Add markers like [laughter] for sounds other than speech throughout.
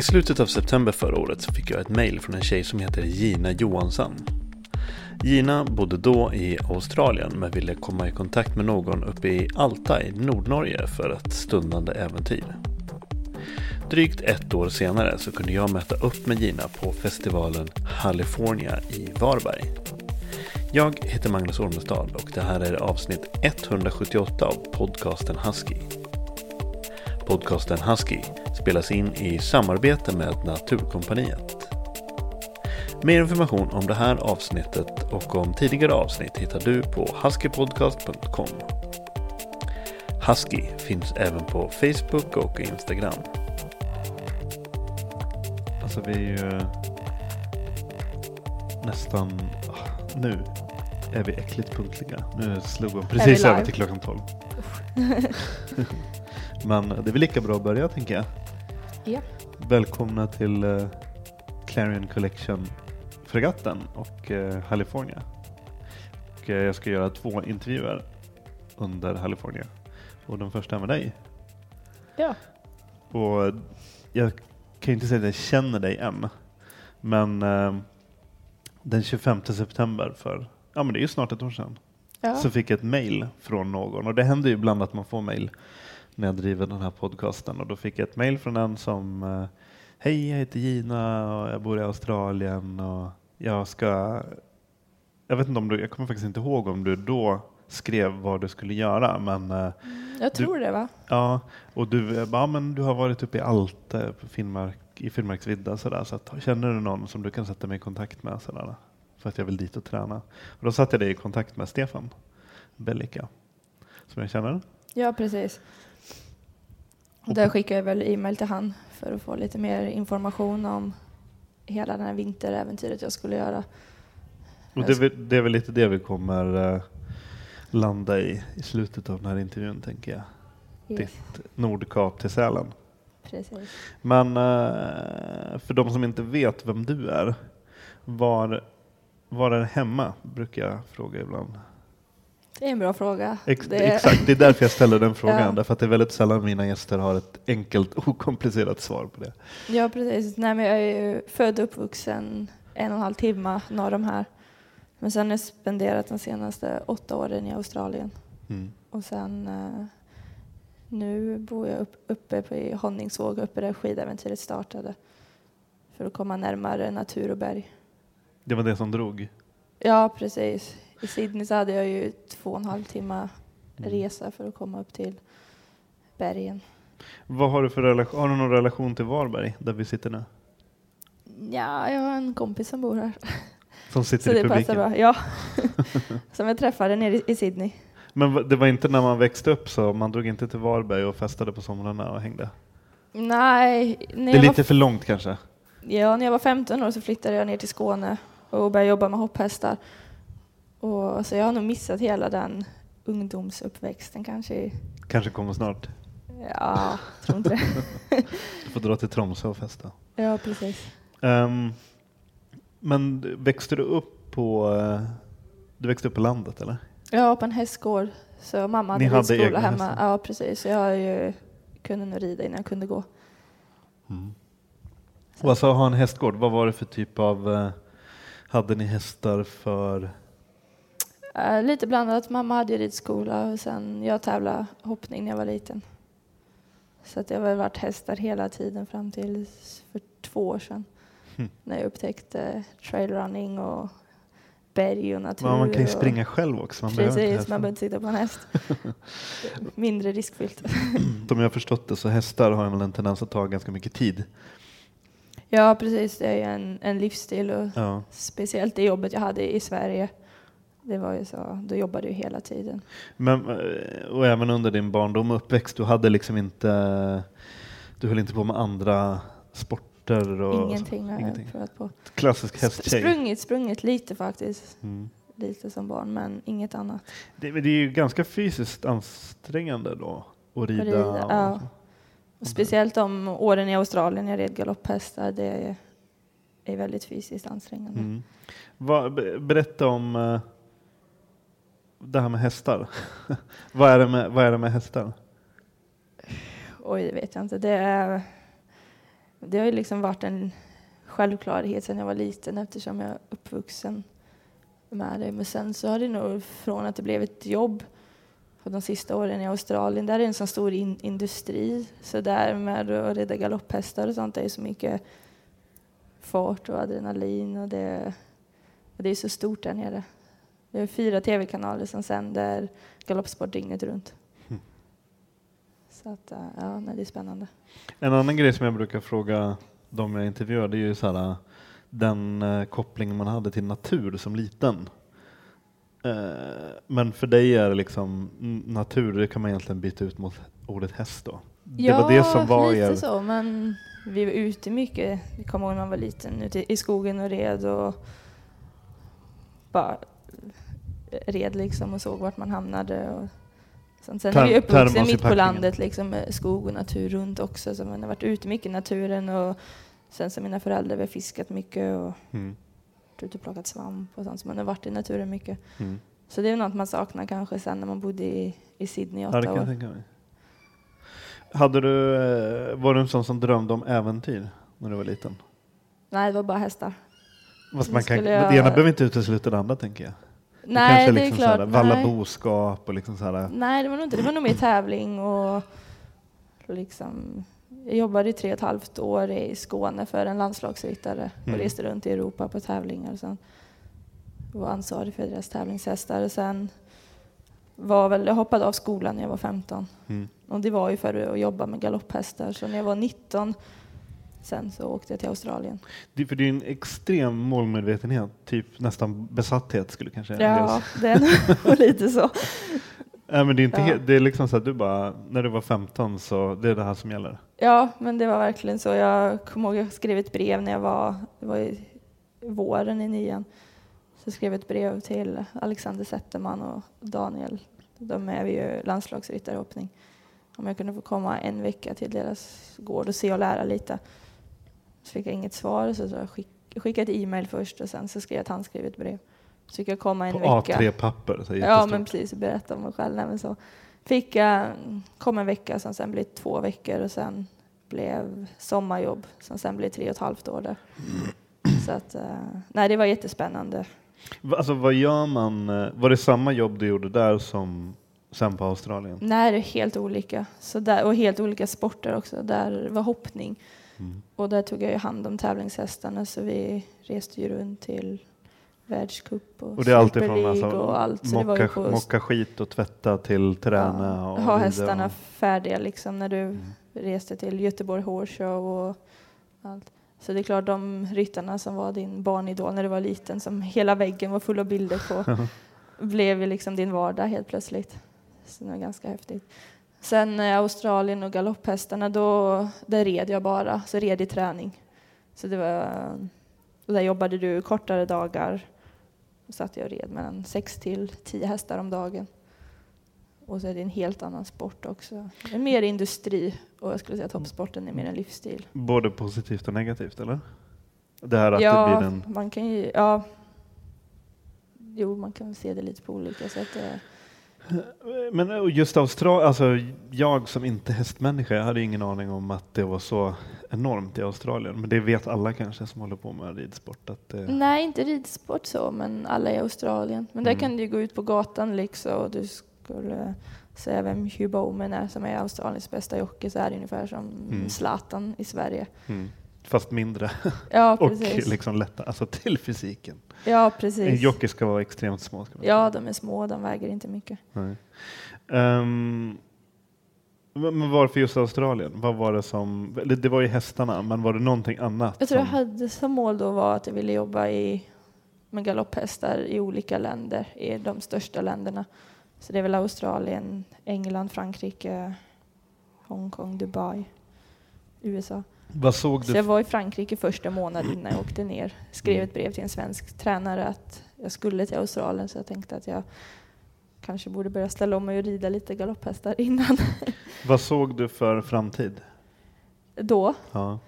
I slutet av september förra året så fick jag ett mail från en tjej som heter Gina Johansson. Gina bodde då i Australien men ville komma i kontakt med någon uppe i Alta i Nordnorge för ett stundande äventyr. Drygt ett år senare så kunde jag möta upp med Gina på festivalen California i Varberg. Jag heter Magnus Ormestad och det här är avsnitt 178 av podcasten Husky. Podcasten Husky spelas in i samarbete med Naturkompaniet. Mer information om det här avsnittet och om tidigare avsnitt hittar du på huskypodcast.com. Husky finns även på Facebook och Instagram. Alltså vi är ju nästan, ah, nu är vi äckligt punktliga. Nu slog hon precis över till klockan 12. [laughs] [laughs] Men det är väl lika bra att börja tänker jag. Ja. Välkomna till uh, Clarion Collection-fregatten och uh, California. Och, uh, jag ska göra två intervjuer under California. Och den första är med dig. Ja. Och jag kan inte säga att jag känner dig än. Men den 25 september för, ja men det är ju snart ett år sedan. Ja. Så fick jag ett mail från någon och det händer ju ibland att man får mail när jag driver den här podcasten och då fick jag ett mail från en som eh, Hej, jag heter Gina och jag bor i Australien och jag ska Jag vet inte om du, jag kommer faktiskt inte ihåg om du då skrev vad du skulle göra men eh, Jag tror du, det va? Ja, och du bara, men du har varit uppe i Alte på Finnmark, i Finnmarksvidda sådär så att, känner du någon som du kan sätta mig i kontakt med sådär, för att jag vill dit och träna. Och då satte jag dig i kontakt med Stefan Bellika som jag känner. Ja, precis. Där skickade jag väl e-mail till han för att få lite mer information om hela det här vinteräventyret jag skulle göra. Och det, är väl- det är väl lite det vi kommer eh, landa i i slutet av den här intervjun tänker jag. Yes, Ditt Nordkap till Sälen. precis. Men eh, för de som inte vet vem du är, var, var är hemma? Brukar jag fråga ibland. Det är en bra fråga. Ex det, Exakt, det är därför jag ställer den frågan. Ja. Därför att det är väldigt sällan mina gäster har ett enkelt, okomplicerat svar på det. Ja, precis. Nej, men jag är ju född och uppvuxen en och en halv timme norr om här. Men sen har jag spenderat de senaste åtta åren i Australien. Mm. Och sen eh, nu bor jag upp, uppe på, i Honningsvåg, uppe där skidäventyret startade. För att komma närmare natur och berg. Det var det som drog. Ja, precis. I Sydney så hade jag ju två och en halv timme Mm. resa för att komma upp till bergen. Vad har du för relation? Har du någon relation till Varberg, där vi sitter nu? Ja, jag har en kompis som bor här. Som Så sitter i det passar publiken? bra. Ja. [laughs] som jag träffade nere i- i Sydney. Men det var inte när man växte upp så? Man drog inte till Varberg och festade på somrarna och hängde? Nej, Det är lite för långt kanske? ja, när jag var 15 år så flyttade jag ner till Skåne och började jobba med hopphästar. Och, så jag har nog missat hela den ungdomsuppväxten kanske. Kanske kommer snart? Ja, tror inte. [laughs] Du får dra till Tromsö och festa. Ja, precis. Ehm, Men växte du upp på, eh, du växte upp på landet eller? Ja, på en hästgård. Så mamma hade Ni hade egna hemma. hästar? Ja, precis. Så jag ju, kunde nog rida innan jag kunde gå. Vad sa ha en hästgård? Vad var det för typ av, eh, hade ni hästar för? Eh, lite blandat. Mamma hade ju ridskola och sen jag tävlade hoppning när jag var liten. Så att jag har varit hästar hela tiden fram till för två år sedan. Hm. När jag upptäckte trailrunning och berg och natur. Ja, man kan ju springa själv också. Man behöver Precis, hästar. man behöver inte sitta på en häst. [laughs] Mindre riskfyllt. Som jag förstått det så hästar har väl en tendens att ta ganska mycket tid. Ja, precis. Det är ju en, en livsstil och Ja. speciellt det jobbet jag hade i Sverige. Det var ju så, då jobbade jag hela tiden. Men, eh, och även under din barndom och uppväxt, du hade liksom inte, du höll inte på med andra sporter? Och Ingenting har ingenting. jag provat på. Klassisk hästtjej. Sprungit, sprungit lite faktiskt. Mm. Lite som barn, men inget annat. Det, men det är ju ganska fysiskt ansträngande då att rida. rida, och- ja. Och speciellt de åren i Australien jag red galopphästar. Det är, väldigt fysiskt ansträngande. Mm. Be- berätta om eh, det här med hästar. [laughs] vad, är det med, vad är det med hästar? Oj, det vet jag inte. Det, är, det har ju liksom varit en självklarhet sedan jag var liten eftersom jag är uppvuxen med det. Men sen så har det nog från att det blev ett jobb på de sista åren i Australien. Där är det en så stor in, industri. Så där med att rida galopphästar och sånt det är så mycket fart och adrenalin och det, och det är så stort där nere. Det är fyra tv-kanaler som sänder galoppsport dygnet runt. Mm. Så att, eh, ja, det är spännande. En annan grej som jag brukar fråga de jag intervjuar det är ju så här, den eh, kopplingen man hade till natur som liten. Eh, men för dig är det liksom natur, det kan man egentligen byta ut mot ordet häst då. Det var det som var lite er... så, men vi var ute mycket. Jag kommer ihåg när man var liten, ute i skogen och red och bara red liksom och såg vart man hamnade. Och sånt. Sen är Term- vi uppvuxen i mitt på landet liksom med skog och natur runt också, så man har varit ute mycket i naturen och sen så mina föräldrar har fiskat mycket och Mm, ute och plockat svamp och sånt, så man har varit i naturen mycket. mm. Så det är något man saknar kanske sen när man bodde i, i Sydney i Ja, åtta jag år. Hade du, eh, var du en sån som drömde om äventyr när du var liten? Nej, det var bara hästar. Fast Det man kan, jag- Det ena behöver inte utesluta det andra tänker jag. Nej, det är liksom klart. såhär, valla nej. boskap och liksom såhär. nej, det var nog inte. Det var nog mer tävling och liksom. Jag jobbade i tre och ett halvt år i Skåne för en landslagsryttare och Mm. reste runt i Europa på tävlingar. Och sen var ansvarig för deras tävlingshästar. Och sen var väl, jag hoppade av skolan när jag var 15. Mm. Och det var ju för att jobba med galopphästar. Så när jag var 19 sen så åkte jag till Australien. Det, för det är en extrem målmedvetenhet, typ nästan besatthet skulle kanske Ja, det är nog [laughs] lite så. Nej, men det är inte Ja. det är liksom så att du bara, när du var 15 så det är det här som gäller. Ja, men det var verkligen så. Jag kommer ihåg jag skrev ett brev när jag var, det var i våren i nian. Så jag skrev ett brev till Alexander Zetterman och Daniel. De är ju landslagsryttare i hoppning. Om jag kunde få komma en vecka till deras gård och se och lära lite. Så fick jag inget svar så jag skick, skickade ett e-mail först och sen så skrev jag ett brev. Så fick jag komma en På vecka. A3-papper. Så Ja, jättestort. men precis. Berätta om mig själv. Nej, men så. Fick jag, kom en vecka som sen blev två veckor och sen blev sommarjobb som sen blev tre och ett halvt år där. Så att, eh, nej, det var jättespännande. Alltså vad gör man? eh, Var det samma jobb du gjorde där som sen på Australien? Nej, det är helt olika. Så där, och helt olika sporter också. Där var hoppning. Mm. Och där tog jag ju hand om tävlingshästarna så vi reste ju runt till världscup och, Och det är alltid från alltså, och allt. Så det var mocka, mocka skit och tvätta till träna Ja, och ha hästarna och- färdiga liksom när du Mm. reste till Göteborg Horse Show och allt. Så det är klart de ryttarna som var din barnidol när du var liten som hela väggen var full av bilder på [laughs] blev ju liksom din vardag helt plötsligt. Så det var ganska häftigt. Sen eh, Australien och galopphästarna då där red jag bara, så red i träning. Så det var, och där jobbade du kortare dagar. Då satt jag och red mellan sex till tio hästar om dagen. Och så är det en helt annan sport också. Det är mer industri och jag skulle säga att hoppsporten är mer en livsstil. Både positivt och negativt eller? Det här att det ja, blir en... man kan ju, ja. Jo, man kan se det lite på olika sätt. Men eh, just Australien, alltså jag som inte hästmänniska, jag hade ingen aning om att det var så enormt i Australien. Men det vet alla kanske som håller på med ridsport. Att det... Nej, inte ridsport så, men alla i Australien. Men där Mm. kan du gå ut på gatan liksom och du skulle säga vem Hugh Bowman är som är Australiens bästa jockey så är det ungefär som Mm. Zlatan i Sverige. Mm. Fast mindre Ja, [laughs] och precis. liksom lätta, alltså till fysiken. Ja, En precis. jockey ska vara extremt små. Ja, de är små, de väger inte mycket. Ehm, men varför just Australien? Vad var det som, det var ju hästarna, men var det någonting annat? Jag tror jag som, hade som mål då var att jag ville jobba i, med galopphästar i olika länder, i de största länderna. Så det är väl Australien, England, Frankrike, Hongkong, Dubai, USA. Vad såg Så du? jag var i Frankrike första månaden innan jag åkte ner. Skrev Mm. ett brev till en svensk tränare att jag skulle till Australien så jag tänkte att jag kanske borde börja ställa om mig och rida lite galopphästar innan. [laughs] Vad såg du för framtid? Då, Ja.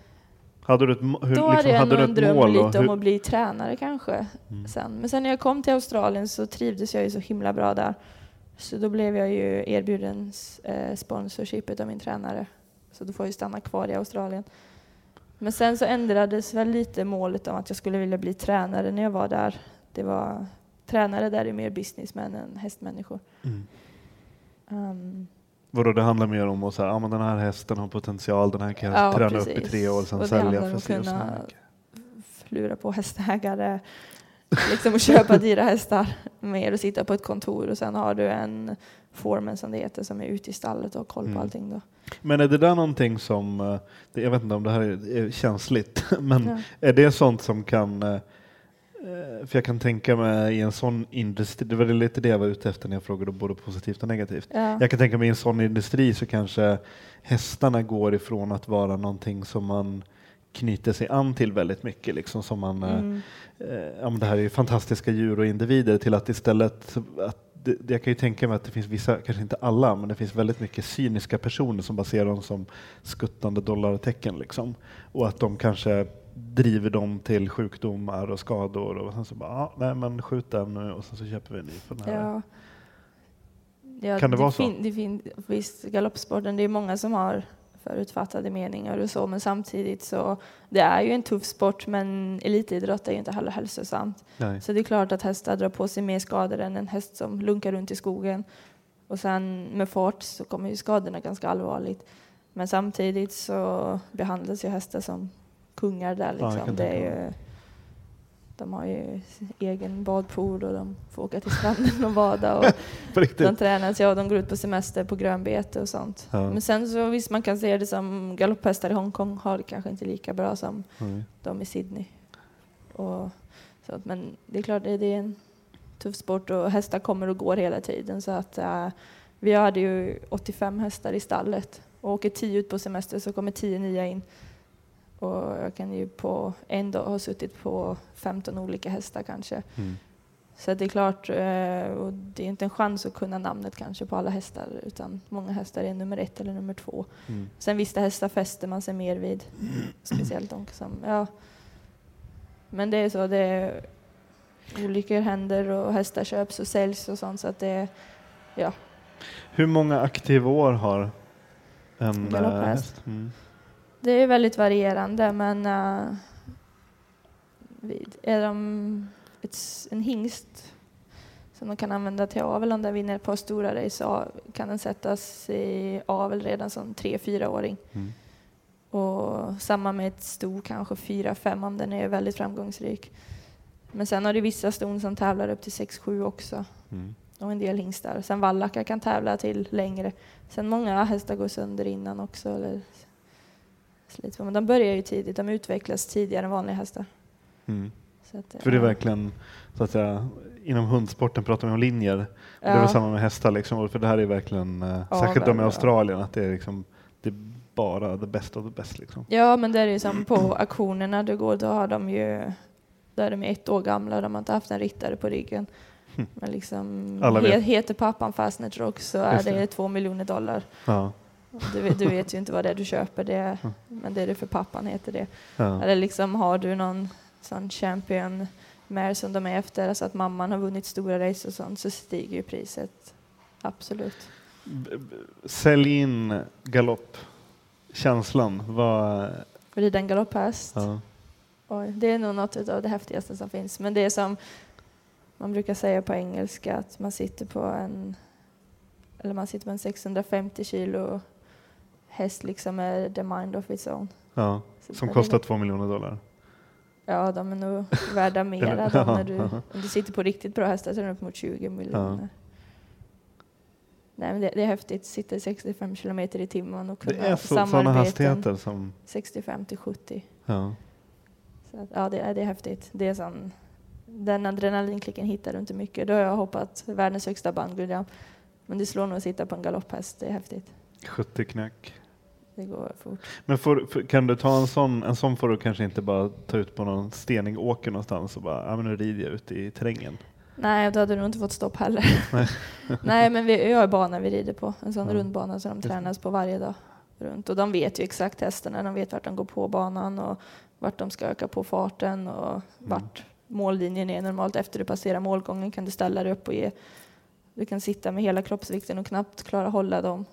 Hade du ett, hur, då hade liksom, jag hade du en dröm mål? lite om hur, att bli tränare kanske. Mm. Sen. Men sen när jag kom till Australien så trivdes jag ju så himla bra där. Så då blev jag ju erbjuden eh, sponsorshipet av min tränare. Så då får jag ju stanna kvar i Australien. Men sen så ändrades väl lite målet om att jag skulle vilja bli tränare när jag var där. Det var tränare där är mer businessmän än hästmänniskor. Mm. Um, Vadå, det handlar mer om att säga, ja men den här hästen har potential, den här kan jag Ja, träna upp i precis. tre år, sen Och sälja för att si och lura på hästägare, liksom att köpa [laughs] dyra hästar mer och sitta på ett kontor och sen har du en foreman som det heter som är ute i stallet och har koll på Mm. allting då. Men är det där någonting som, eh, jag vet inte om det här är, känsligt, [laughs] men Ja. är det sånt som kan, eh, eh, för jag kan tänka mig i en sån industri, det var lite det jag var ute efter när jag frågade både positivt och negativt. Ja. Jag kan tänka mig i en sån industri så kanske hästarna går ifrån att vara någonting som man knyter sig an till väldigt mycket, liksom som man, Mm. eh, ja, det här är ju fantastiska djur och individer till att istället att det, det- jag kan ju tänka mig att det finns vissa, kanske inte alla, men det finns väldigt mycket cyniska personer som bara ser dem som skuttande dollartecken liksom. Och att de kanske driver dem till sjukdomar och skador och sen så bara, ah, nej men skjut den nu och sen så köper vi en ny för den här. Ja. Ja, Kan det vara så? fin- Det fin- visst, galoppsporten, det är många som har förutfattade meningar och så, men samtidigt så, det är ju en tuff sport, men elitidrott är ju inte heller hälsosamt. Nej. Så det är klart att hästar drar på sig mer skador än en häst som lunkar runt i skogen. Och sen med fart så kommer ju skadorna ganska allvarligt. Men samtidigt så behandlas ju hästar som kungar där Ja, liksom. kan det är ju, de har ju egen badpool och de får åka till stranden och bada. Och [laughs] de tränas, ja de går ut på semester på grönbete och sånt. Ja. Men sen så visst man kan se det som galopphästar i Hongkong har det kanske inte lika bra som Nej. de i Sydney. Och, så, att- men det är klart, det, är en tuff sport och hästar kommer och går hela tiden. Så att, eh, vi hade ju 85 hästar i stallet och åker 10 ut på semester så kommer 10 nya in. Och jag kan ju på en dag ha suttit på 15 olika hästar kanske. Mm. Så det är klart, eh, och det är inte en chans att kunna namnet kanske på alla hästar utan många hästar är nummer ett eller nummer två. Mm. Sen vissa hästar fäster man sig mer vid. Speciellt de som, ja. Men det är så, det är olyckor händer och hästar köps och säljs och sånt så att det, ja. Hur många aktiva år har en eh, häst? Mm. Det är väldigt varierande men uh, är de ett, en hingst som de kan använda till avel om den vinner par stora race så kan den sättas i avel redan som tre fyraåring. Mm. Och samma med ett sto, kanske fyra fem om den är väldigt framgångsrik. Men sen har det vissa ston som tävlar upp till sex sju också. Mm. Och en del hingstar. Sen vallackar kan tävla till längre. Sen många hästar går sönder innan också. Eller slits på. Men de börjar ju tidigt. De utvecklas tidigare än vanliga hästar. Mm. Att, För det är ja. verkligen, så att säga, inom hundsporten pratar vi om linjer. Och Det är Ja. väl samma med hästar, liksom, för det här är verkligen, eh, Ja, särskilt de i ja. Australien, att det är, liksom, det är bara the best of the best. Liksom. Ja, men det är ju som på [clears throat] auktionerna du går, då har de ju då är de ett år gamla och de har inte haft en ryttare på ryggen. Hm. Men liksom, Alla vet. he, heter pappan Fastnet Rock så är det. det två miljoner dollar. Ja, Du, vet- du vet ju inte vad det är du köper, det, Hm. men det är det för pappan heter det. ja. Eller liksom har du någon sån champion mer som de är efter, alltså att mamman har vunnit stora race och sånt, så stiger ju priset. Absolut. Sälj in galopp. Känslan. Vad... Rida en galopphäst. Ja. Oj, det är nog något av det häftigaste som finns. Men det är som man brukar säga på engelska, att man sitter på en, eller man sitter på en 650 kilo häst liksom med the mind of its own. Ja. Så Som det är kostar två miljoner dollar. Ja, de är nog värda De [laughs] när ja, du, ja. om du sitter på riktigt bra hästar så är de upp mot 20 miljoner. Nej, men det, det är häftigt. Sitta i 65 kilometer i timmen och Det kunna är så, sådana hastigheter som... 65 till 70. Ja. Så att, ja, det är, det är häftigt. Det är sån, den adrenalinklicken hittar du inte mycket. Då har jag hoppat världens högsta bandguld. Men det slår nog att sitta på en galopphäst. Det är häftigt. 70 knack. Det går fort. Men får, kan du ta en sån, en sån får du kanske inte bara ta ut på någon stenig åker någonstans och bara, ja men nu rider jag ute i terrängen. Nej, då hade du nog inte fått stopp heller. Nej, [laughs] men vi, jag har bana vi rider på. En sån Ja. rundbana som de tränas på varje dag. Runt. Och de vet ju exakt hästarna. De vet vart de går på banan och vart de ska öka på farten och vart mållinjen är. Normalt efter du passerar målgången kan du ställa dig upp och ge. Du kan sitta med hela kroppsvikten och knappt klara hålla dem.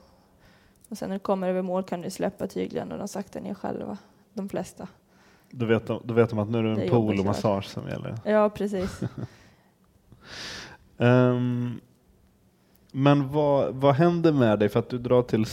Och sen när du kommer över mål kan du släppa tyglen och de saktar ner själva. De flesta. Då vet de, då vet de att nu är det Det en pool jobbigt och massage som gäller. Ja, precis. [laughs] Ehm, men vad, vad händer med dig för att du drar till,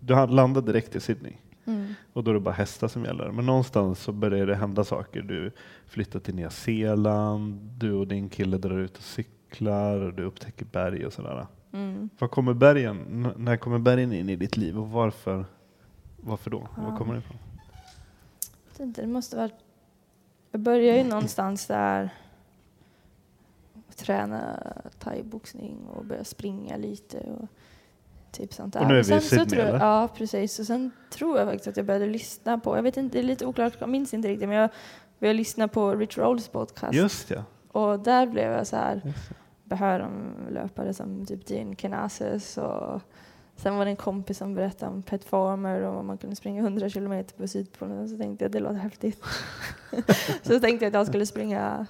du landar direkt i Sydney Mm. och då är det bara hästar som gäller. Men någonstans så börjar det hända saker. Du flyttar till Nya Zeeland, du och din kille drar ut och cyklar, och du upptäcker berg och sådär. Mm. Var kommer bergen, när kommer bergen in i ditt liv och varför, varför då? Var Ja. kommer det ifrån? Inte, det måste vara... Jag började ju någonstans där träna thaiboxning och börja springa lite och typ sånt där. Och nu är vi i Sydney, tror jag, eller? Ja, precis. Och sen tror jag faktiskt att jag började lyssna på, jag vet inte, det är lite oklart, jag minns inte riktigt, men jag började lyssna på Rich Rolls podcast. Just ja. Och där blev jag så här, Behör om löpare som typ Dean Canasses och sen var det en kompis som berättade om Pet Farmer och man kunde springa 100 kilometer på Sydpolen och så tänkte jag det låter häftigt. [laughs] så tänkte jag att jag skulle springa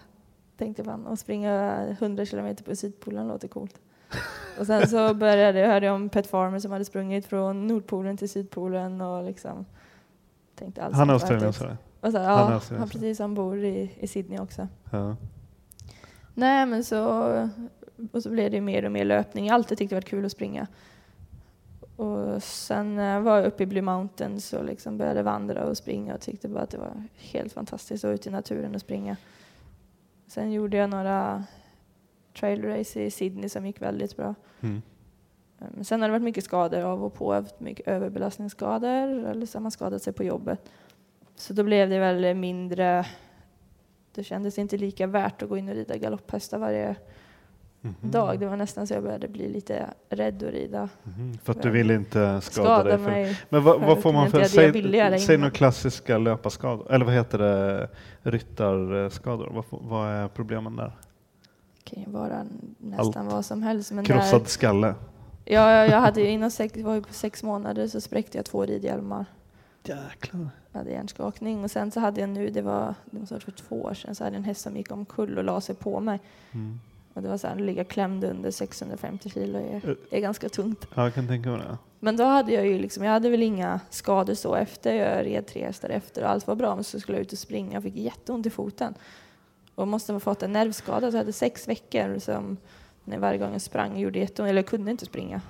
tänkte fan, att springa 100 kilometer på Sydpolen låter coolt. Och sen så började jag hörde jag om Pet Farmer som hade sprungit från Nordpolen till Sydpolen och liksom tänkte allt Han är australiensare. Och ja, han, precis, han bor i, i Sydney också. Ja. Nej, men så, och så blev det mer och mer löpning. Jag har alltid tyckt det varit kul att springa. Och sen när jag var uppe i Blue Mountains och liksom började vandra och springa och tyckte bara att det var helt fantastiskt att vara ute i naturen och springa. Sen gjorde jag några trail race i Sydney som gick väldigt bra. Mm. Men sen har det varit mycket skador av och på, mycket överbelastningsskador eller så har man skadat sig på jobbet. Så då blev det väl mindre, det kändes inte lika värt att gå in och rida galopphästar varje Mhm. dag. Det var nästan så jag började bli lite rädd att rida. Mhm. För att du vill inte skada, Skada dig. För... mig. Men vad, vad får man för, säg, säg några klassiska löparskador, eller vad heter det, ryttarskador, vad, vad är problemen där? Det kan ju vara nästan vad som helst. Men Krossad där, skalle? ja, jag hade ju inom sex, var ju på sex månader så spräckte jag två ridhjälmar. Jäklar. Jag hade hjärnskakning och sen så hade jag nu, det var, det varit för två år sedan, så hade jag en häst som gick omkull och la sig på mig. Mm. Och det var så här, att ligga klämd under 650 kilo är, är ganska tungt. Ja, jag kan tänka mig det. Men då hade jag ju liksom, jag hade väl inga skador så efter. Jag red tre hästar efter och allt var bra. Men så skulle jag ut och springa. Jag fick jätteont i foten. Och måste ha fått en nervskada. Så jag hade sex veckor som när varje gång jag sprang gjorde jätteont. Eller jag kunde inte springa.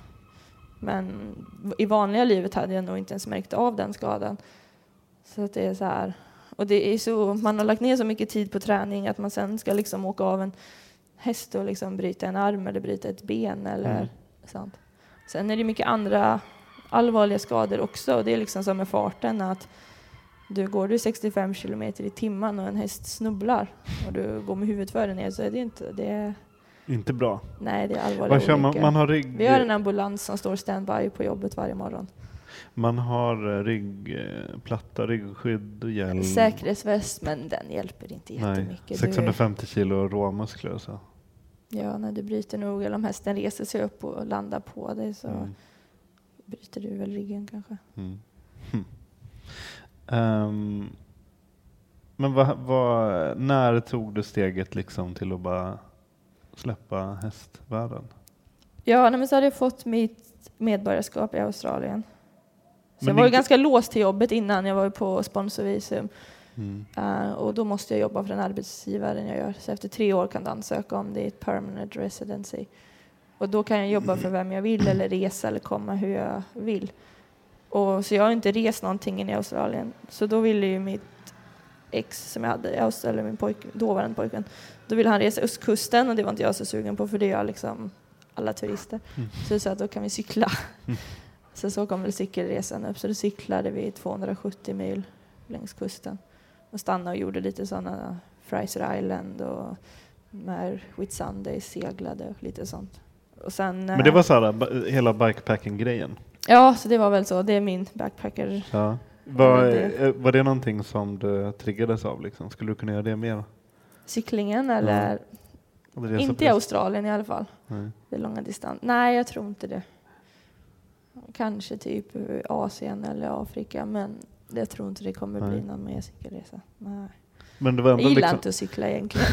Men i vanliga livet hade jag nog inte ens märkt av den skadan. Så att det är så här. Och det är så, man har lagt ner så mycket tid på träning att man sen ska liksom åka av en häst och liksom bryta en arm eller bryta ett ben eller Mm. sånt. Sen är det mycket andra allvarliga skador också. Det är liksom som med farten att du går du 65 kilometer i timmen och en häst snubblar och du går med huvudet före ner så är det inte, det är, Inte bra. nej det är allvarliga man? Man har rygg... Vi har en ambulans som står standby på jobbet varje morgon. Man har eh, ryggplatta, ryggskydd och hjälm. Säkerhetsväst, men den hjälper inte Nej, jättemycket. Du, 650 kilo råmuskler så. ja, när du bryter nog, eller om hästen reser sig upp och landar på dig så Mm. bryter du väl ryggen kanske. Mm. Hm. Ehm, Men vad, vad, när tog du steget liksom till att bara släppa hästvärlden? Ja, nej, men så hade jag fått mitt medborgarskap i Australien. Så Men jag var ju inte- ganska låst till jobbet innan. Jag var ju på sponsorvisum. Mm. Eh, och då måste jag jobba för den arbetsgivaren jag gör. Så efter tre år kan du ansöka om det är ett permanent residency. Och då kan jag jobba för vem jag vill eller resa eller komma hur jag vill. Och, så jag har inte rest någonting in i Australien. Så då ville ju mitt ex som jag hade i Australien, min pojk, dåvarande pojkvän, då ville han resa östkusten och det var inte jag så sugen på för det gör liksom alla turister. Mm. Så jag sa att då kan vi cykla. Mm. [laughs] Så så kom väl cykelresan upp. Så då cyklade vi 270 mil längs kusten och stannade och gjorde lite sådana Fraser Island och med Whitsunday seglade och lite sånt. Och sen, Men det eh, var så här, hela bikepacking-grejen? Ja, så det var väl så. Det är min backpacker. Ja. Var, det- eh, var det någonting som du triggades av? Liksom? Skulle du kunna göra det mer? Cyklingen eller? Resa Inte i Australien i alla fall. Nej. Det är långa distans. Nej, jag tror inte det. Kanske typ Asien eller Afrika, men jag tror inte det kommer bli Nej. någon mer cykelresa. Nej. Men det var Jag ändå gillar liksom... inte att cykla egentligen.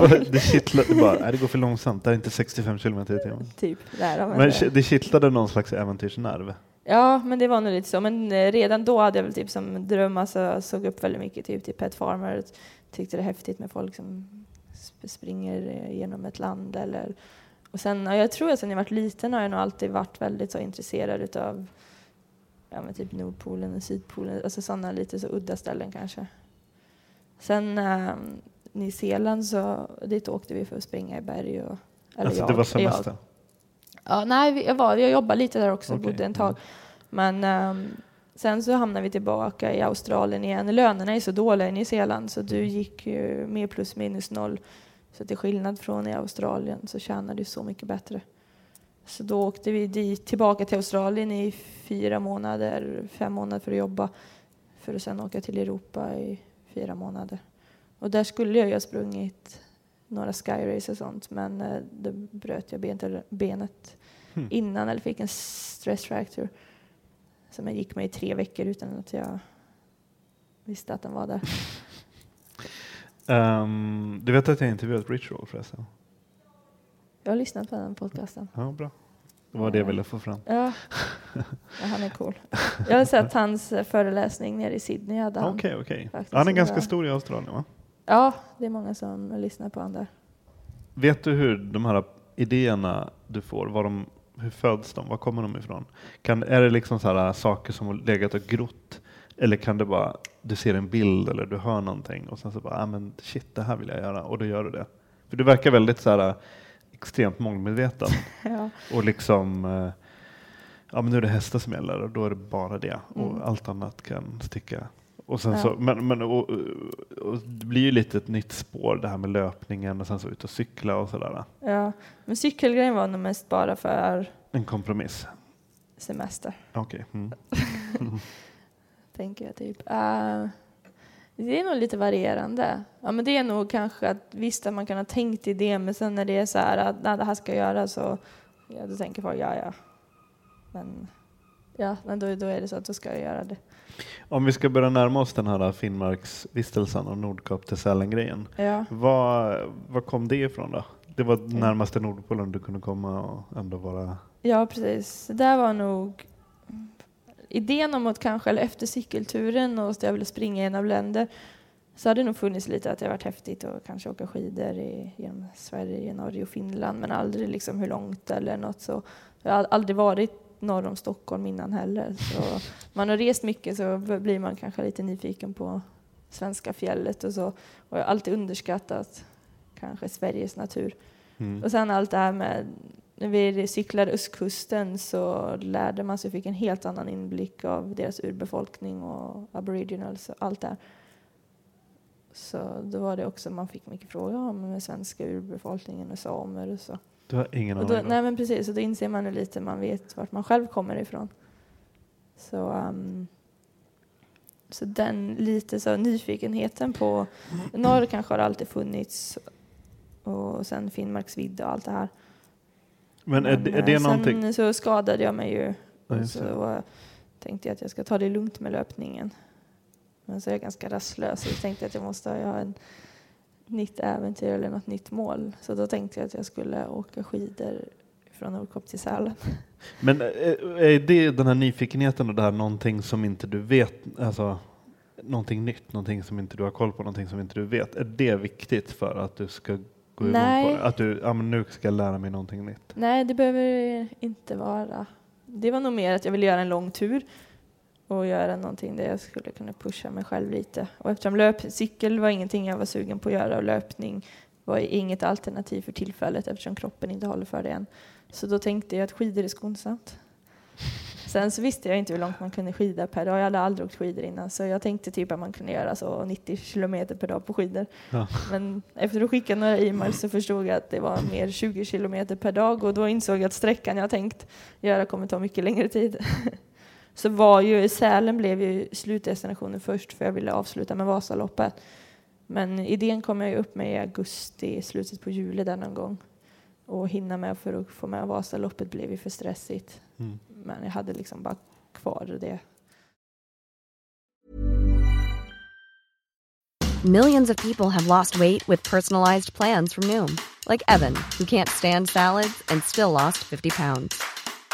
[laughs] Men det kittlade bara, nej, det går för långsamt, det är inte 65 kilometer i timmen. typ. Där, Men ki- det kittlade någon slags äventyrsnerv? Ja, men det var nog lite så. Men eh, redan då hade jag väl typ som dröm, alltså, jag såg upp väldigt mycket typ till Pet Farmer. Tyckte det är häftigt med folk som sp- springer eh, genom ett land. Eller, och sen, ja, jag tror att sen jag var liten har jag nog alltid varit väldigt så intresserad utav ja, men typ Nordpolen och Sydpolen, alltså sådana lite så udda ställen kanske. Sen eh, Nya Zeeland så dit åkte vi för att springa i berg. Och, eller Alltså jag, det var jag. Ja, nej, jag, var, jag jobbade lite där också, Okej, bodde en tag. mm. Men ehm, sen så hamnade vi tillbaka i Australien igen. Lönerna är så dåliga i Nya Zeeland så du gick ju mer plus minus noll. Så till skillnad från i Australien så tjänade du så mycket bättre. Så då åkte vi dit, tillbaka till Australien i fyra månader, fem månader för att jobba. För att sen åka till Europa i fyra månader. Och där skulle jag ju ha sprungit några skyrace och sånt men eh, då bröt jag benet, benet Hmm. innan eller fick en stress fracture. Som jag gick med i tre veckor utan att jag visste att den var där. [laughs] Ehm, du vet att jag intervjuat Roll förresten? Jag har lyssnat på den podcasten. Ja, bra. Det var det jag ville få fram. Ja, [laughs] ja han är cool. Jag har sett hans föreläsning nere i Sydney. Hade han. Okej. faktiskt. Han är ganska stor i Australien va? Ja, det är många som lyssnar på där. Vet du hur de här idéerna du får, var de, hur föds de? Var kommer de ifrån? Kan, är det liksom så här, saker som har legat och grott? Eller kan det bara, du ser en bild eller du hör någonting och sen så bara, ah, men shit, det här vill jag göra och då gör du det. För du verkar väldigt så här, extremt målmedveten [laughs] Ja. och liksom, ja men nu är det hästar som gäller och då är det bara det och Mm. allt annat kan sticka. Och sen Ja. så, men, men, och, och det blir ju lite ett nytt spår det här med löpningen och sen så ut och cykla och sådär. ja, men cykelgrejen var nog mest bara för En kompromiss. semester. Okej. Mm. [laughs] tänker jag typ. Eh, det är nog lite varierande. Ja, men det är nog kanske att visst att man kan ha tänkt i det, men sen när det är så här att nej, det här ska göras så ja, då tänker folk ja, ja. Men ja, men då, då är det så att då ska jag göra det. Om vi ska börja närma oss den här Finnmarksvistelsen och Nordkap till Sälen-grejen. Ja. Vad, vad kom det ifrån då? Det var närmaste Nordpolen du kunde komma och ändå vara... Ja, precis. Det där var nog idén om att kanske, eller efter cykelturen och att jag ville springa i en av länder, så hade det nog funnits lite att det varit häftigt att kanske åka skidor i, genom Sverige, Norge och Finland, men aldrig liksom hur långt eller något så. Jag har aldrig varit norr om Stockholm innan heller, så man har rest mycket så blir man kanske lite nyfiken på svenska fjället och så. Och jag har alltid underskattat kanske Sveriges natur. Mm. Och sen allt det här med, när vi cyklade östkusten så lärde man sig, fick en helt annan inblick av deras urbefolkning och aboriginals och allt det här. Så då var det också, man fick mycket frågor om med svenska urbefolkningen och samer och så. Du har ingen aning? nej men precis, och då inser man ju lite, man vet vart man själv kommer ifrån. Så, ehm, så den lite så nyfikenheten på, norr kanske har alltid funnits och sen Finnmarks vidda och allt det här. Men är, det- är eh, det sen någonting... så skadade jag mig ju. Ja, Och så tänkte jag att jag ska ta det lugnt med löpningen. Men så är jag ganska rastlös så jag tänkte att jag måste ha ett nytt äventyr eller något nytt mål. Så då tänkte jag att jag skulle åka skidor från Nordkopp till Sälen. Men är är det den här nyfikenheten och det här någonting som inte du vet, alltså någonting nytt, någonting som inte du har koll på, någonting som inte du vet. Är det viktigt för att du ska gå igång på det? Att du, ja men nu ska jag lära mig någonting nytt. Nej, det behöver inte vara. Det var nog mer att jag ville göra en lång tur och göra någonting där jag skulle kunna pusha mig själv lite. Och eftersom löpcykel var ingenting jag var sugen på att göra och löpning var inget alternativ för tillfället eftersom kroppen inte håller för det än. Så då tänkte jag att skidor är skonsamt. Sen så visste jag inte hur långt man kunde skida per dag. Jag hade aldrig åkt skidor innan så jag tänkte typ att man kunde göra så 90 kilometer per dag på skidor. Ja. Men efter att skicka några e-mails så förstod jag att det var mer 20 kilometer per dag och då insåg jag att sträckan jag tänkt göra kommer ta mycket längre tid. Så var ju Sälen blev ju slutdestinationen först för jag ville avsluta med Vasaloppet. Men idén kom jag ju upp med i augusti, slutet på juli där någon gång. Och hinna med för att få med Vasaloppet blev ju för stressigt. Mm. Men jag hade liksom bara kvar det. Millions of people have lost weight with personalized plans from Noom, like Evan, who can't stand salads and still lost 50 pounds.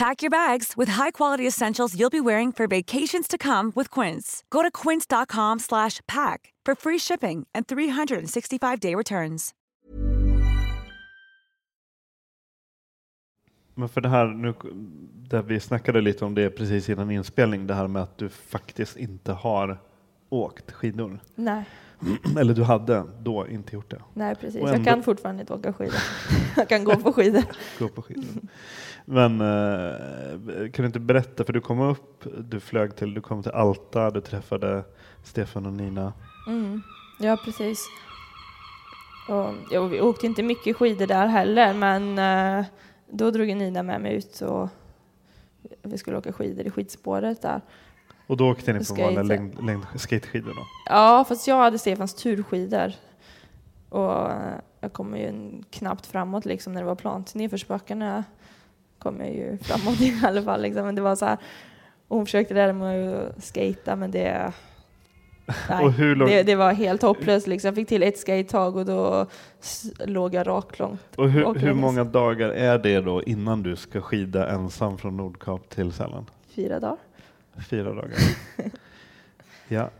Pack your bags with high-quality essentials you'll be wearing for vacations to come with Quince. Go to quince.com/pack for free shipping and 365-day returns. Men för det här, nu, där vi snackade lite om det precis innan inspelning, det här med att du faktiskt inte har åkt skidor. Nej, [clears throat] Eller du hade då inte gjort det. nej precis. Och Jag ändå- kan fortfarande inte åka skidor. [laughs] jag kan gå på skidor. [laughs] Gå på skidor. Men eh, kan du inte berätta, för du kom upp, du flög till, du kom till Alta, du träffade Stefan och Nina. Mm. Ja, precis. Och, ja, vi åkte inte mycket skidor där heller, men eh, då drog Nina med mig ut och vi skulle åka skidor i skidspåret där. Och då åkte ni på Skate. vanliga längd, längd, skateskidor då? Ja, fast jag hade Stefans turskidor. Och eh, jag kom ju knappt framåt liksom när det var plant. Nedförsbackarna kom jag ju framåt [laughs] i alla fall. Liksom. Men det var så här, hon försökte lära mig att skata men det... [laughs] Nej, det, det var helt hopplöst. Liksom. Jag fick till ett skate-tag och då låg jag raklångt. Och hur, hur många dagar är det då innan du ska skida ensam från Nordkap till Sälen? Fyra dagar. Fyra dagar. [laughs] ja.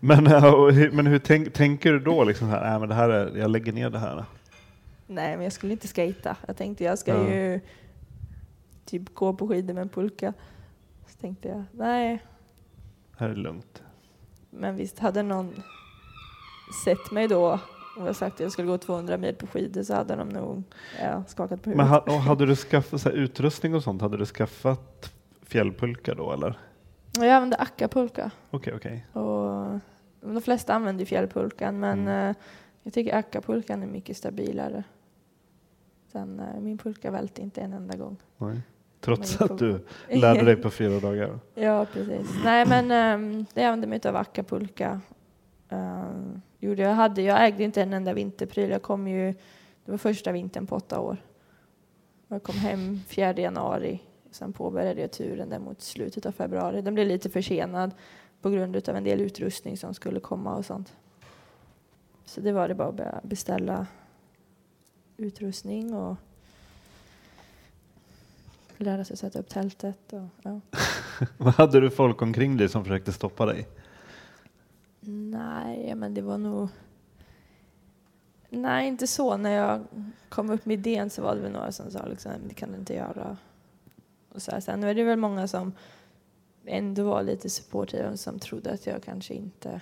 Men, och hur, men hur tänk, tänker du då? Liksom här, äh, men det här är, jag lägger ner det här. Nej, men jag skulle inte skata. Jag tänkte jag ska Ja. ju typ gå på skidor med en pulka. Så tänkte jag, nej, Det här är lugnt. Men visst, hade någon sett mig då och jag sagt att jag skulle gå 200 mil på skidor så hade de nog ja, skakat på Men huvudet. ha, och hade du skaffat så utrustning och sånt? Hade du skaffat fjällpulka då eller? Jag använde akkapulka Okej, okej. och de flesta använder fjällpulkan men Mm. eh, jag tycker akkapulkan är mycket stabilare. Sen, eh, min pulka välte inte en enda gång. Nej. Trots att du [laughs] lärde dig på fyra dagar. Ja, precis. Nej, men um, jag använde mig av akkapulka. Um, gjorde jag, hade, jag ägde inte en enda vinterpryl. Jag kom ju Det var första vintern på åtta år. Jag kom hem 4 januari. Sen påbörjade jag turen där mot slutet av februari. Den blev lite försenad på grund av en del utrustning som skulle komma och sånt. Så det var det bara att börja beställa utrustning och lära sig sätta upp tältet. Och, ja. [laughs] Vad hade du folk omkring dig som försökte stoppa dig? Nej, men det var nog... Nej, inte så. När jag kom upp med idén så var det väl några som sa liksom, det kan du inte göra. Och så här. Sen är det väl många som ändå var lite supportiva som trodde att jag kanske inte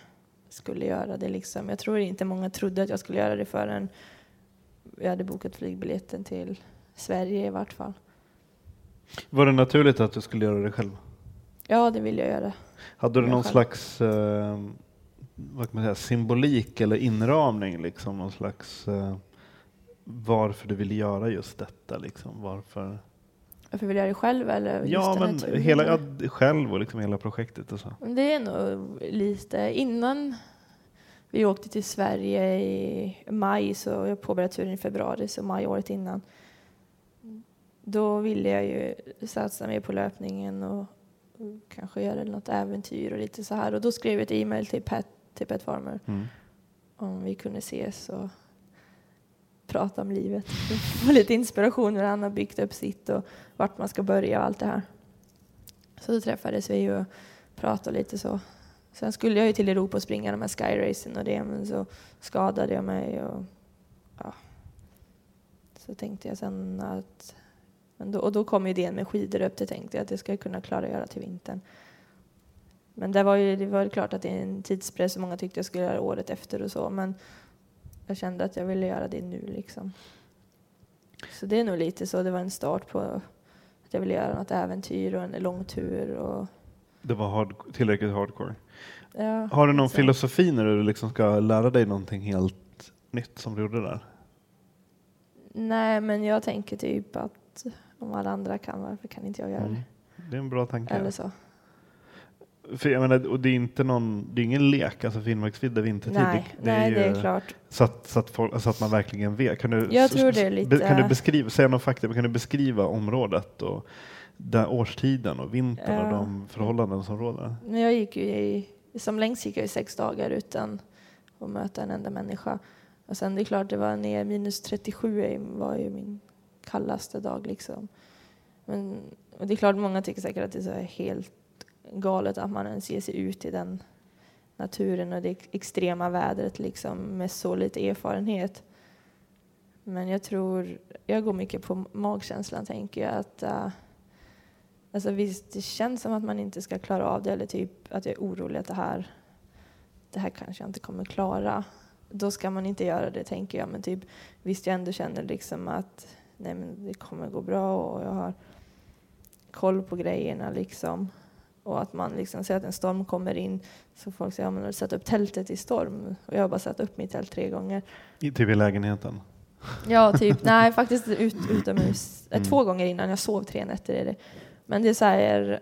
skulle göra det. Liksom. Jag tror inte många trodde att jag skulle göra det förrän jag hade bokat flygbiljetten till Sverige i vart fall. Var det naturligt att du skulle göra det själv? Ja, det vill jag göra. Hade du någon själv. slags eh, vad kan man säga, symbolik eller inramning? Liksom, någon slags eh, varför du ville göra just detta? Liksom, varför? Varför vill jag göra det själv eller Ja, men turen? hela, ja, själv och liksom hela projektet och så. Det är nog lite innan vi åkte till Sverige i maj, så jag påbörjade turen i februari, så maj året innan. Då ville jag ju satsa mer på löpningen och, och kanske göra något äventyr och lite så här. Och då skrev jag ett e-mail till Pet, till Pet Farmer Mm. om vi kunde ses och prata om livet. [laughs] Få lite inspiration hur han har byggt upp sitt och vart man ska börja och allt det här. Så då träffades vi och pratade lite så. Sen skulle jag ju till Europa och springa de här skyracen och det, men så skadade jag mig och ja. Så tänkte jag sen att, men då, och då kom idén med skidor upp, det tänkte jag att det ska jag kunna klara att göra till vintern. Men det var ju det var ju klart att det är en tidspress och många tyckte jag skulle göra det året efter och så, men jag kände att jag ville göra det nu liksom. Så det är nog lite så, det var en start på att jag ville göra något äventyr och en lång tur och Det var hard, tillräckligt hardcore. ja. Har du någon så. filosofi när du liksom ska lära dig någonting helt nytt som du gjorde där? Nej, men jag tänker typ att om alla andra kan, varför kan inte jag göra Mm. det? Det är en bra tanke. Eller så. För jag menar, och det är inte någon, det är ingen lek, alltså Finnmarksvidda vintertid. Nej, det, nej, är det är ju- klart. Så att, så, att folk, så att man verkligen vet. Kan du, Jag tror det lite- Kan du beskriva, säga någon fakta, kan du beskriva området och den årstiden och vintern och Ja. de förhållanden som råder? Men jag gick ju i, som längst gick jag i sex dagar utan att möta en enda människa. Och sen det är klart, det var ner minus 37 är- var ju min kallaste dag liksom. Men och det är klart, många tycker säkert att det är helt galet att man ens ger sig ut i den naturen och det extrema vädret liksom med så lite erfarenhet. Men jag tror, jag går mycket på magkänslan tänker jag att uh, Alltså visst, det känns som att man inte ska klara av det eller typ att jag är orolig att det här, det här kanske jag inte kommer klara. Då ska man inte göra det tänker jag. Men typ visst jag ändå känner liksom att nej men det kommer gå bra och jag har koll på grejerna liksom. Och att man liksom ser att en storm kommer in så folk säger ja men har du satt upp tältet i storm? Och jag har bara satt upp mitt tält tre gånger. I, typ i lägenheten? Ja, typ. [laughs] Nej, faktiskt ut, utomhus. Eh, Mm. Två gånger innan. Jag sov tre nätter i det. Men det är så här...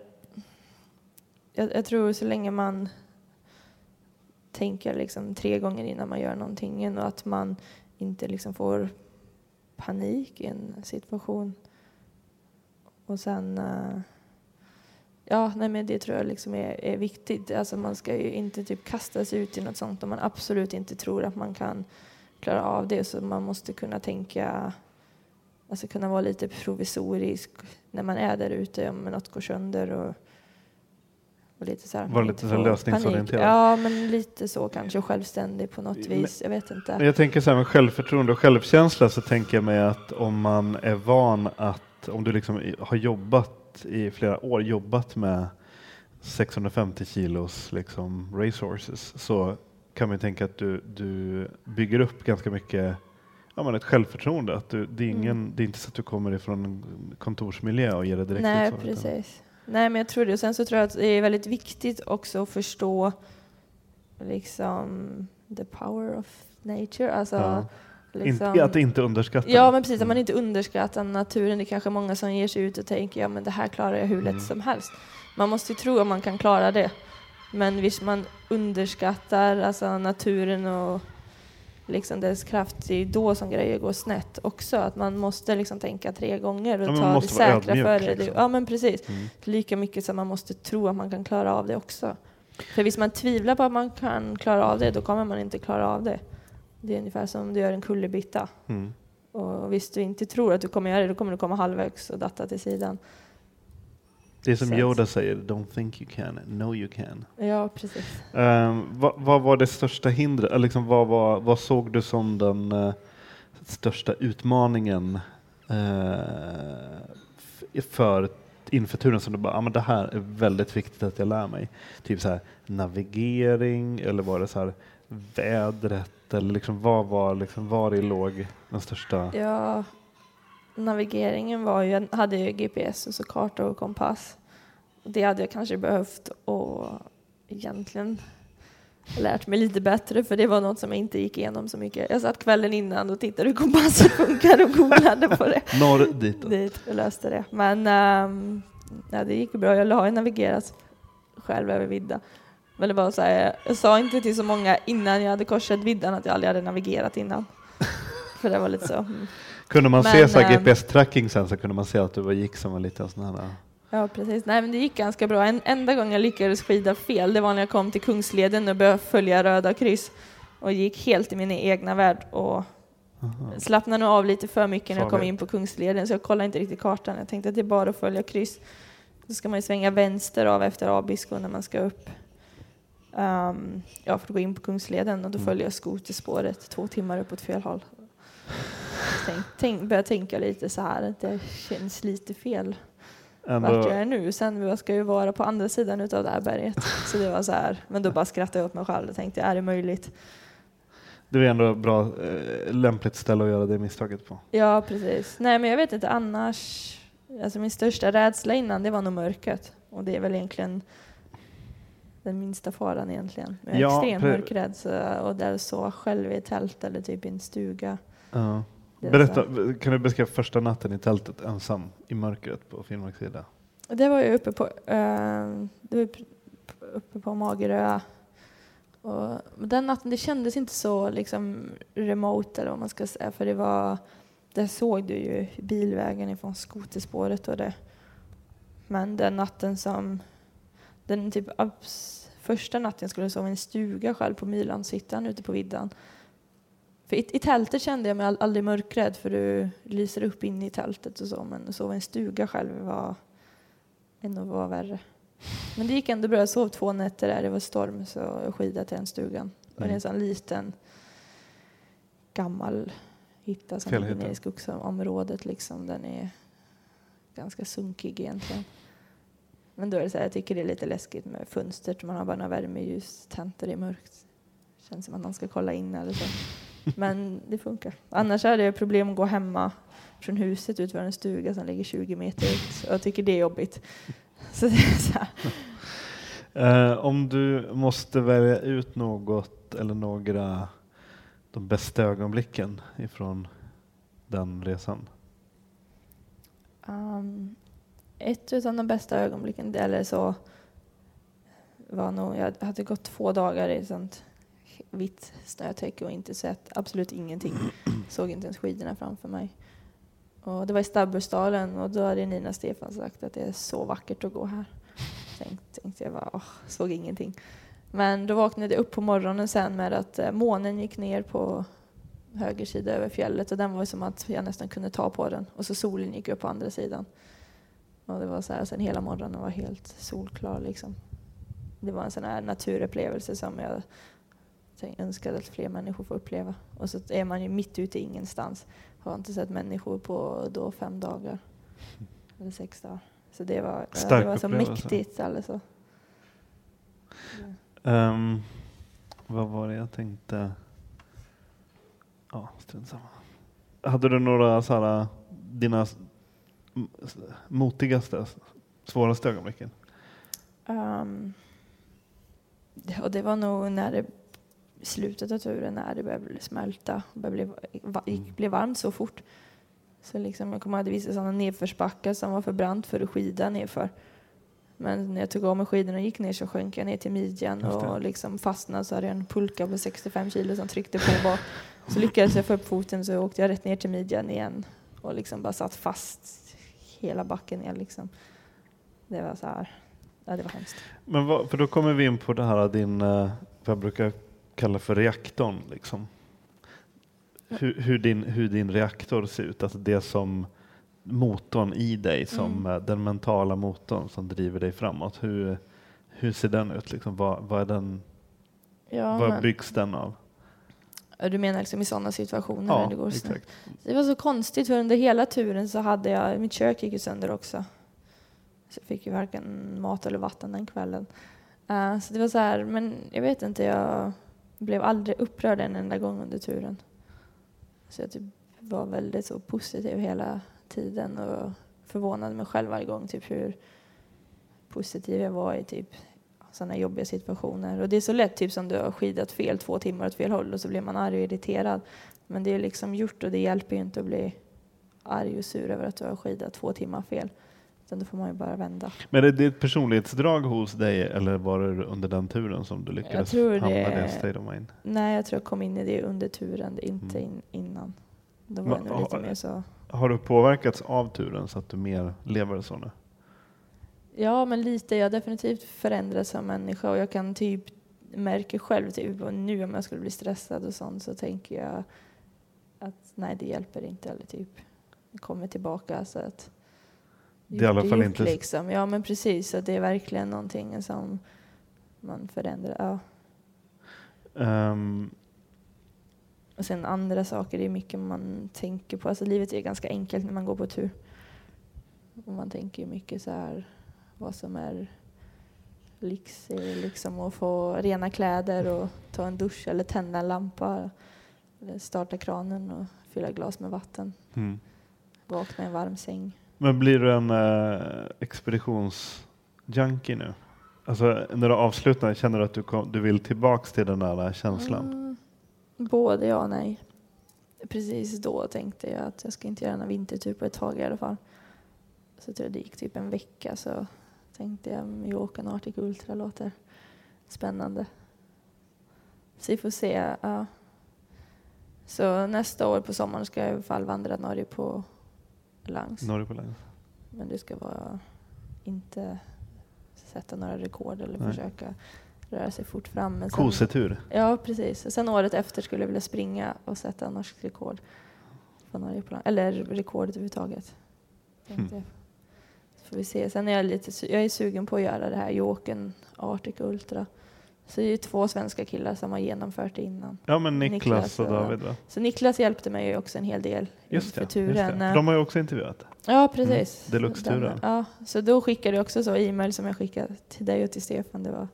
Jag, jag tror så länge man tänker liksom tre gånger innan man gör någonting och att man inte liksom får panik i en situation. Och sen... Ja, nej men det tror jag liksom är, är viktigt. Alltså man ska ju inte typ kasta sig ut i något sånt om man absolut inte tror att man kan klara av det. Så man måste kunna tänka, alltså kunna vara lite provisorisk när man är där ute om något går sönder och, och lite så här. Var lite så lösningsorienterad. Ja, men lite så kanske. Självständig på något Men- vis. Jag vet inte. Jag tänker så här med självförtroende och självkänsla så tänker jag mig att om man är van att, om du liksom har jobbat i flera år, jobbat med 650 kilos liksom racehorses så kan man tänka att du, du bygger upp ganska mycket ja, men ett självförtroende. Att du, det, är ingen, Mm. det är inte så att du kommer ifrån en kontorsmiljö och ger det direkt Nej, utslag, utan- precis. Nej, men jag tror det. Och sen så tror jag att det är väldigt viktigt också att förstå liksom the power of nature. Alltså, Ja. Liksom, Inte, att inte underskatta Ja, men precis. Att man Mm. inte underskattar naturen. Det är kanske många som ger sig ut och tänker ja men det här klarar jag hur lätt Mm. som helst. Man måste ju tro att man kan klara det. Men visst man underskattar alltså, naturen och liksom dess kraft, det är ju då som grejer går snett också. Att man måste liksom tänka tre gånger och Ja, ta det säkra ödmjuk, för det. liksom. Ja men precis. Mm. Lika mycket som man måste tro att man kan klara av det också. För hvis man tvivlar på att man kan klara av det, då kommer man inte klara av det. Det är ungefär som du gör en kullerbytta. Mm. Och visst du inte tror att du kommer göra det, då kommer du komma halvvägs och datta till sidan. Det är som Så Yoda säger, don't think you can, know you can. Ja, precis. Um, vad, vad var det största hindret? Liksom, vad, var, vad såg du som den eh, största utmaningen f- för inför turen som du bara, ah, men det här är väldigt viktigt att jag lär mig? Typ så här navigering eller var det så här vädret? Eller liksom, vad var, liksom, var i låg den största? Ja, navigeringen var ju, hade ju GPS och så karta och kompass. Det hade jag kanske behövt och egentligen lärt mig lite bättre för det var något som jag inte gick igenom så mycket. Jag satt kvällen innan och tittade hur kompassen [laughs] funkar och googlade på det. [laughs] Norr dit? Dit och löste det. Men ehm, ja, det gick bra. Jag har ju navigerat själv över vidda. Men det var så här, jag sa inte till så många innan jag hade korsat viddan att jag aldrig hade navigerat innan. [laughs] För det var lite så. mm. Kunde man se Men, så här ehm, GPS-tracking sen så kunde man se att du var- gick som en liten sån här... Ja, precis. Nej, men det gick ganska bra. En enda gång jag lyckades skida fel, det var när jag kom till Kungsleden och började följa röda kryss och gick helt i min egna värld och slappnade nog av lite för mycket när jag kom in på Kungsleden så jag kollade inte riktigt kartan. Jag tänkte att det är bara att följa kryss. Då ska man ju svänga vänster av efter Abisko när man ska upp. Ehm, ja, för att gå in på Kungsleden och då Mm. följer jag skoterspåret två timmar uppåt fel håll. Tänk, tänk, började tänka lite så här, att det känns lite fel vart jag Ändå, är nu. Sen jag ska ju vara på andra sidan utav det här berget. [laughs] Så det var så här, men då bara skrattade jag åt mig själv och tänkte, är det möjligt? det var ändå bra, eh, lämpligt ställe att göra det misstaget på. Ja, precis. Nej, men jag vet inte annars. Alltså min största rädsla innan, det var nog mörkret. Och det är väl egentligen den minsta faran egentligen. Jag är Ja, extremt mörkrädd och där så själv i ett tält eller typ i en stuga. Ja. Berätta, kan du beskriva första natten i tältet ensam i mörkret på Finnmarks sida? Det var ju uppe på, eh, det var uppe- uppe på Magerö. Och den natten, det kändes inte så liksom remote eller vad man ska säga, för det var, där såg du ju bilvägen ifrån skoterspåret och det. Men den natten som, den typ första natten skulle jag sova i en stuga själv på Mylandshyttan ute på viddan. För i, i tältet kände jag mig all, aldrig mörkrädd för du lyser upp in i tältet och så, men att sova i en stuga själv var ännu var värre. Men det gick ändå bra. Jag sov två nätter där. Det var storm så jag skidade till den stugan. Och det är en Mm. sån liten gammal hytta som ligger nere i skogsområdet. Liksom. Den är ganska sunkig egentligen. Men då är det så här, jag tycker det är lite läskigt med fönstret. Man har bara några värmeljus tänt och det är mörkt. Känns som att man ska kolla in eller så. Men det funkar. Annars hade jag problem att gå hemma från huset ut för en stuga som ligger 20 meter ut. Och jag tycker det är jobbigt. [laughs] Så det är så. Eh, om du måste välja ut något eller några de bästa ögonblicken ifrån den resan. Um, ett av de bästa ögonblicken, eller så, var nog, jag hade gått två dagar i sånt vitt snötäcke och inte sett absolut ingenting. Såg inte ens skidorna framför mig. Och det var i Stabbursdalen och då hade Nina Stefan sagt att det är så vackert att gå här. Tänkte, tänkte jag bara, åh, såg ingenting. Men då vaknade jag upp på morgonen sen med att eh, månen gick ner på höger sida över fjället och den var ju som att jag nästan kunde ta på den. Och så solen gick upp på andra sidan. Och det var så här, sen hela morgonen var helt solklar liksom. Det var en sån här naturupplevelse som jag önskade att fler människor får uppleva. Och så är man ju mitt ute i ingenstans. Har inte sett människor på då fem dagar. [laughs] Eller sex dagar. Så det var, ja, det var så mäktigt. Eller så. Ehm, vad var det jag tänkte? Ja, strunt samma. Hade du några så här, dina motigaste, svåraste ögonblicken? Um, och det var nog när det slutet av turen när det började smälta, började bli, va, gick, blev varmt så fort. Så liksom, jag kommer ihåg att det visade sådana nedförsbackar som var för brant för att skida nerför. Men när jag tog av mig skidorna och gick ner så sjönk jag ner till midjan och liksom fastnade så hade jag en pulka på 65 kilo som tryckte på bak. Så lyckades jag få upp foten så åkte jag rätt ner till midjan igen och liksom bara satt fast hela backen ner liksom. Det var så här, ja det var hemskt. Men vad, för då kommer vi in på det här din, eh, vad jag brukar kalla för reaktorn. Liksom. Hur, hur, din, hur din reaktor ser ut, alltså det som motorn i dig, som Mm. eh, den mentala motorn som driver dig framåt. Hur, hur ser den ut? Liksom? Vad, vad, är den, Ja, vad men, byggs den av? Ja, du menar liksom i sådana situationer när det går exakt. Det var så konstigt för under hela turen så hade jag, mitt kök gick ju sönder också. Så jag fick ju varken mat eller vatten den kvällen. Eh, så det var så här, men jag vet inte, jag blev aldrig upprörd en enda gång under turen. Så jag typ var väldigt så positiv hela tiden och förvånade mig själv varje gång typ hur positiv jag var i typ sådana jobbiga situationer. Och det är så lätt, typ som du har skidat fel två timmar åt fel håll och så blir man arg och irriterad. Men det är liksom gjort och det hjälper ju inte att bli arg och sur över att du har skidat två timmar fel. Utan då får man ju bara vända. Men är det ett personlighetsdrag hos dig eller var det under den turen som du lyckades hamna i det state of mind? Nej, jag tror jag kom in i det under turen, inte Mm. in, innan. Då var Men jag nog lite har- mer så... Har du påverkats av turen så att du mer lever så nu? Ja, men lite. Jag har definitivt förändrats som människa och jag kan typ märka själv typ nu om jag skulle bli stressad och sånt så tänker jag att nej, det hjälper inte eller typ jag kommer tillbaka så att Det är i alla fall gjort, inte- liksom. Ja, men precis. Så det är verkligen någonting som man förändrar. Ja. Ehm, Och sen andra saker, det är mycket man tänker på. Alltså livet är ganska enkelt när man går på tur. Och man tänker mycket så här vad som är lyx är liksom att få rena kläder och ta en dusch eller tända en lampa. Eller starta kranen och fylla glas med vatten. mm. Vakna i en varm säng. Men blir du en uh, expeditionsjunkie nu? Alltså när du avslutar, känner du att du, kom, du vill tillbaks till den där känslan? Mm, både ja och nej. Precis då tänkte jag att jag ska inte göra någon vintertur på ett tag i alla fall. Så tror jag det gick typ en vecka så tänkte jag Mallorca Arctic Ultra låter spännande. Så vi får se. Ja. Så nästa år på sommaren ska jag i alla fall vandra Norge på langs. Norge på längs? Men det ska vara inte sätta några rekord eller Nej. försöka röra sig fort fram. Men sen- Kosetur? Ja, precis. Och sen året efter skulle jag vilja springa och sätta norskt rekord. På Norge på, eller rekord överhuvudtaget. Tänkte jag. Får vi se. Sen är jag lite jag är sugen på att göra det här Jåken Arctic Ultra. Så det är ju två svenska killar som har genomfört det innan. Ja men Niklas, Niklas och David va? Så Niklas hjälpte mig ju också en hel del Just inför det, just turen. det. De har ju också intervjuat. Ja, precis. Mm, Deluxe-turen. Ja, så då skickade jag också så e-mail som jag skickade till dig och till Stefan. Det var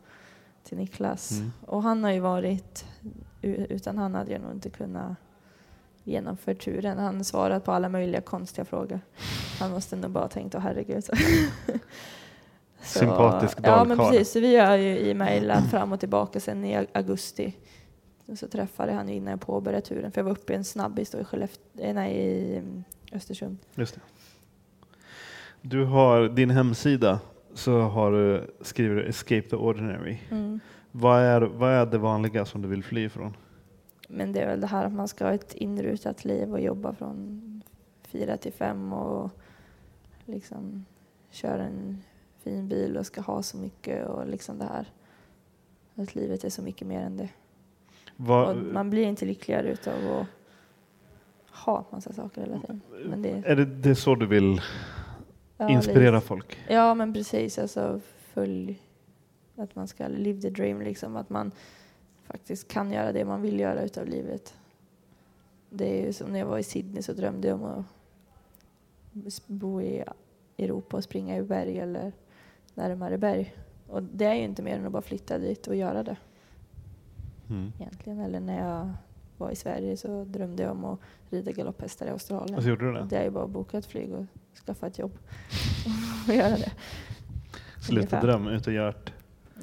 till Niklas. Mm. Och han har ju varit, utan han hade jag nog inte kunnat genomföra turen. Han har svarat på alla möjliga konstiga frågor. Han måste nog bara tänkt, åh herregud. [laughs] Så- Sympatisk Ja, men dalkarl. precis. Så vi har ju e-mailat fram och tillbaka sen i augusti. Och så träffade han ju innan jag påbörjade turen. För jag var uppe i en snabbis då i, eh, nej, i mm, Östersund. Just det. Du har din hemsida så har du, skriver du Escape the Ordinary. Mm. Vad är, vad är det vanliga som du vill fly ifrån? Men det är väl det här att man ska ha ett inrutat liv och jobba från fyra till fem och liksom köra en fin bil och ska ha så mycket och liksom det här. Att livet är så mycket mer än det. Man blir inte lyckligare utav att ha massa saker hela tiden. Men det, är det, det är så du vill ja, inspirera lite. folk? Ja, men precis. Alltså följ att man ska live the dream, liksom. Att man faktiskt kan göra det man vill göra utav livet. Det är ju som när jag var i Sydney så drömde jag om att bo i Europa och springa i berg eller närmare berg. Och det är ju inte mer än att bara flytta dit och göra det Mm. egentligen. Eller när jag var i Sverige så drömde jag om att rida galopphästar i Australien. Och så gjorde du det? Det är ju bara att boka ett flyg och skaffa ett jobb [laughs] och göra det. Sluta ungefär. dröm, ut och gör det.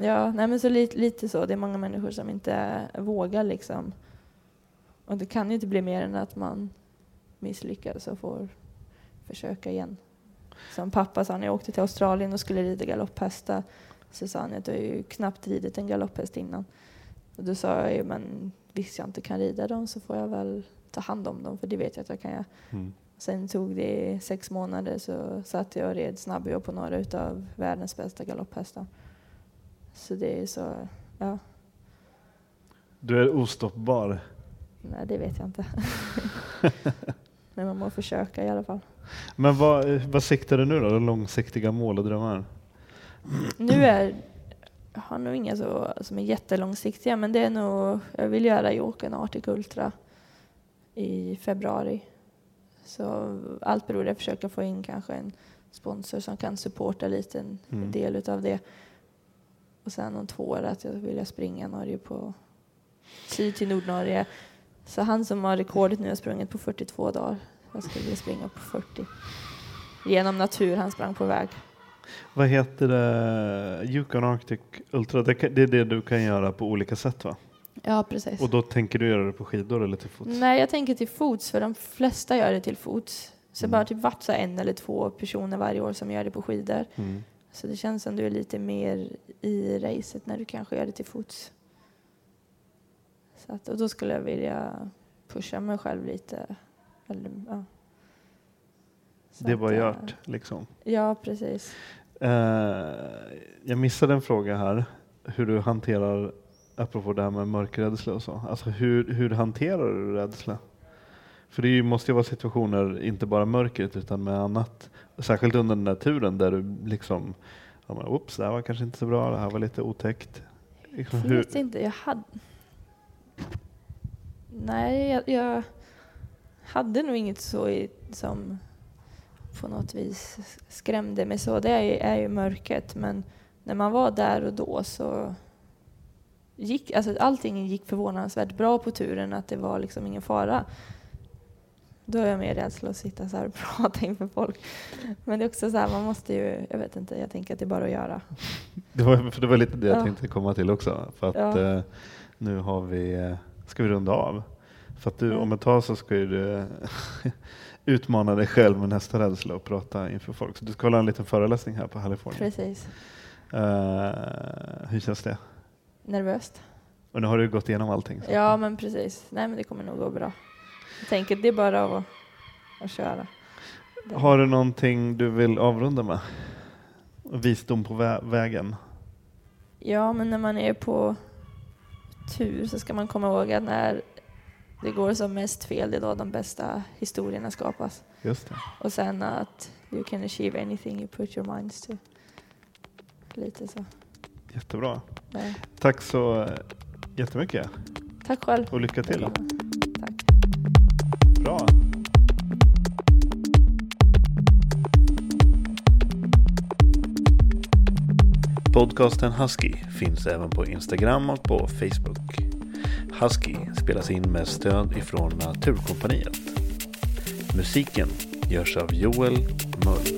Ja, nej men så lite, lite så. Det är många människor som inte vågar liksom. Och det kan ju inte bli mer än att man misslyckas och får försöka igen. Som pappa sa när jag åkte till Australien och skulle rida galopphästar så sa han att du har ju knappt ridit en galopphäst innan. Och då sa jag ju, men visst jag inte kan rida dem så får jag väl ta hand om dem för det vet jag att jag kan göra. Mm. Sen tog det sex månader så satt jag och red snabbjobb på några utav världens bästa galopphästar. Så det är så, ja, Du är ostoppbar. nej det vet jag inte. [laughs] Men man må försöka i alla fall. Men vad, vad siktar du nu då? Långsiktiga mål och drömmar? Nu är, jag har nog inga så, som är jättelångsiktiga men det är nog, jag vill göra Jokern Arctic Ultra i februari. Så allt beror på att försöka få in kanske en sponsor som kan supporta lite en Mm. del utav det. Och sen om två år att jag vill springa Norge på syd till Nordnorge. Så han som har rekordet nu har sprungit på 42 dagar. Jag skulle vilja springa på 40. Genom natur, han sprang på väg. Vad heter det? Yukon Arctic Ultra, det, är det du kan göra på olika sätt va? Ja, precis. Och då tänker du göra det på skidor eller till fots? Nej, jag tänker till fots, för de flesta gör det till fots. Så Mm. bara typ vart så en eller två personer varje år som gör det på skidor. Mm. Så det känns som du är lite mer i racet när du kanske gör det till fots. Så att, och då skulle jag vilja pusha mig själv lite. Eller, ja. Det var eh, gjort liksom. Ja, precis. Eh, jag missade en fråga här. Hur du hanterar, apropå det här med mörkrädsla och så. Alltså hur, hur hanterar du rädsla? För det måste ju vara situationer, inte bara mörkret utan med annat. Särskilt under den där turen där du liksom, ja, men, oops, det här var kanske inte så bra, det här var lite otäckt. Liksom, Jag vet inte, jag hade... Nej, jag, jag hade nog inget så i, som på något vis skrämde mig så. Det är ju, är ju mörkret, men när man var där och då så gick alltså allting gick förvånansvärt bra på turen, att det var liksom ingen fara. Då är jag mer rädsla att sitta så här och [laughs] prata inför folk. Men det är också så här, man måste ju, jag vet inte, jag tänker att det är bara att göra. Det var, för det var lite det jag Ja. tänkte komma till också. För att Ja. eh, nu har vi, eh, ska vi runda av. För att du, Mm. om ett tag så ska du [laughs] utmana dig själv med nästa rädsla och prata inför folk. Så du ska hålla en liten föreläsning här på California. Precis. Eh, hur känns det? Nervöst. Och nu har du gått igenom allting. så- Ja, men precis. Nej, men det kommer nog gå bra. Jag tänker det är bara att, att köra. Har du någonting du vill avrunda med? Visdom på vä- vägen? Ja, men när man är på tur så ska man komma ihåg att när det går som mest fel, det är då de bästa historierna skapas. Just det. Och sen att you can achieve anything you put your minds to. Lite så. Jättebra. Ja. Tack så jättemycket Tack själv. och lycka till. Bra. Podcasten Husky finns även på Instagram och på Facebook. Husky spelas in med stöd ifrån Naturkompaniet. Musiken görs av Joel Mull.